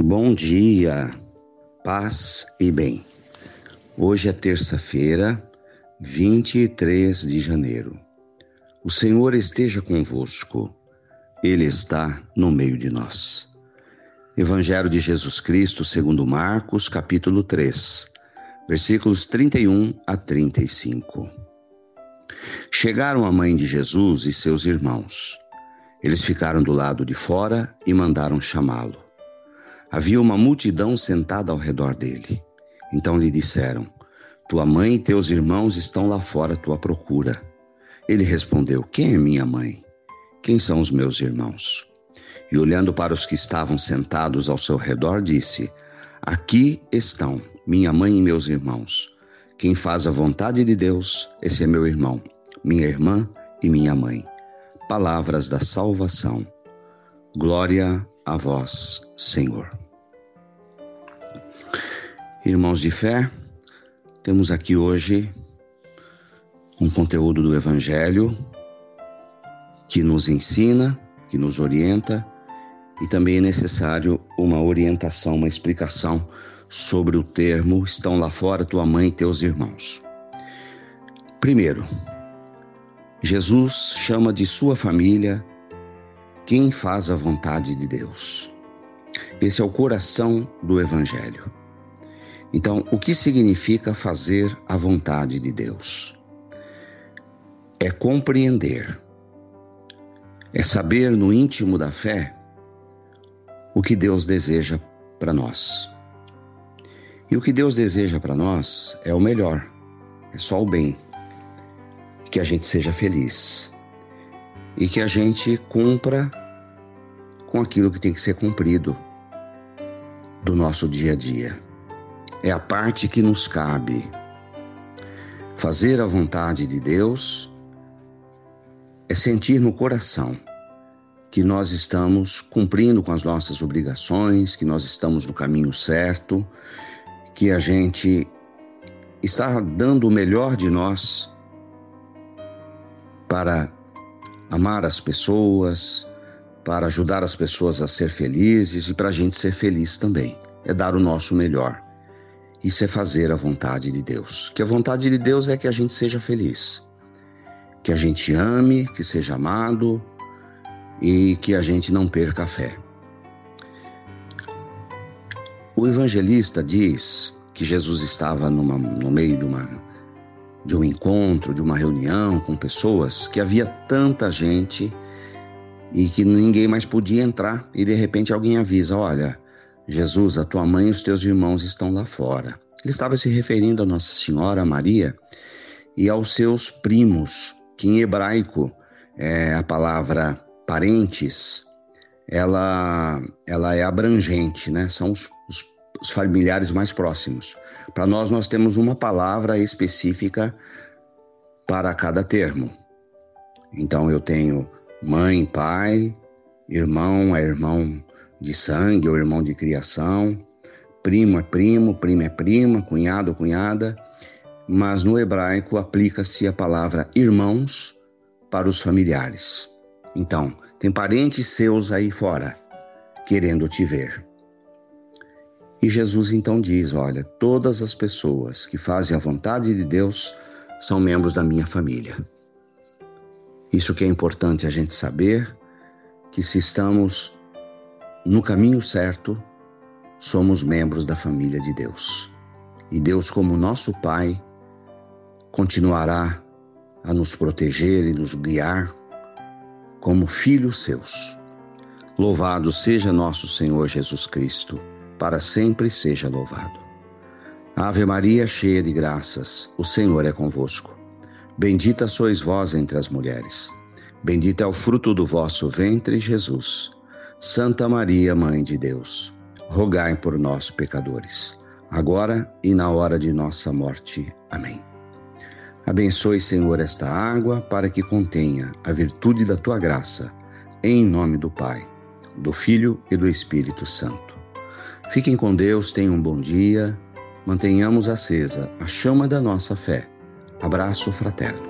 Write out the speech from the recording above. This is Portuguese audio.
Bom dia, paz e bem. Hoje é terça-feira, 23 de janeiro. O Senhor esteja convosco, Ele está no meio de nós. Evangelho de Jesus Cristo, segundo Marcos, capítulo 3, versículos 31 a 35. Chegaram a mãe de Jesus e seus irmãos. Eles ficaram do lado de fora e mandaram chamá-lo. Havia uma multidão sentada ao redor dele. Então lhe disseram: Tua mãe e teus irmãos estão lá fora à tua procura. Ele respondeu: Quem é minha mãe? Quem são os meus irmãos? E olhando para os que estavam sentados ao seu redor, disse: Aqui estão minha mãe e meus irmãos. Quem faz a vontade de Deus, esse é meu irmão, minha irmã e minha mãe. Palavras da salvação. Glória a vós, Senhor. Irmãos de fé, temos aqui hoje um conteúdo do Evangelho que nos ensina, que nos orienta e também é necessário uma orientação, uma explicação sobre o termo estão lá fora tua mãe e teus irmãos. Primeiro, Jesus chama de sua família quem faz a vontade de Deus. Esse é o coração do Evangelho. Então, o que significa fazer a vontade de Deus? É compreender, é saber no íntimo da fé o que Deus deseja para nós. E o que Deus deseja para nós é o melhor, é só o bem, que a gente seja feliz e que a gente cumpra com aquilo que tem que ser cumprido do nosso dia a dia. É a parte que nos cabe. Fazer a vontade de Deus é sentir no coração que nós estamos cumprindo com as nossas obrigações, que nós estamos no caminho certo, que a gente está dando o melhor de nós para amar as pessoas, para ajudar as pessoas a ser felizes e para a gente ser feliz também. É dar o nosso melhor. Isso é fazer a vontade de Deus. Que a vontade de Deus é que a gente seja feliz, que a gente ame, que seja amado e que a gente não perca a fé. O evangelista diz que Jesus estava numa, no meio de uma de um encontro, de uma reunião com pessoas, que havia tanta gente e que ninguém mais podia entrar. E de repente alguém avisa: Olha, Jesus, a tua mãe e os teus irmãos estão lá fora. Ele estava se referindo a Nossa Senhora Maria e aos seus primos, que em hebraico é a palavra parentes, ela, ela é abrangente, né? São os, os, os familiares mais próximos. Para nós, nós temos uma palavra específica para cada termo. Então, eu tenho mãe, pai, irmão é irmão de sangue ou irmão de criação, primo é primo, prima é prima, cunhado, cunhada, mas no hebraico aplica-se a palavra irmãos para os familiares. Então, tem parentes seus aí fora querendo te ver. E Jesus então diz: Olha, todas as pessoas que fazem a vontade de Deus são membros da minha família. Isso que é importante a gente saber, que se estamos no caminho certo, somos membros da família de Deus. E Deus, como nosso Pai, continuará a nos proteger e nos guiar como filhos seus. Louvado seja nosso Senhor Jesus Cristo, para sempre seja louvado. Ave Maria, cheia de graças, o Senhor é convosco. Bendita sois vós entre as mulheres. Bendito é o fruto do vosso ventre, Jesus. Santa Maria, Mãe de Deus, rogai por nós, pecadores, agora e na hora de nossa morte. Amém. Abençoe, Senhor, esta água para que contenha a virtude da tua graça, em nome do Pai, do Filho e do Espírito Santo. Fiquem com Deus, tenham um bom dia, mantenhamos acesa a chama da nossa fé Abraço fraterno.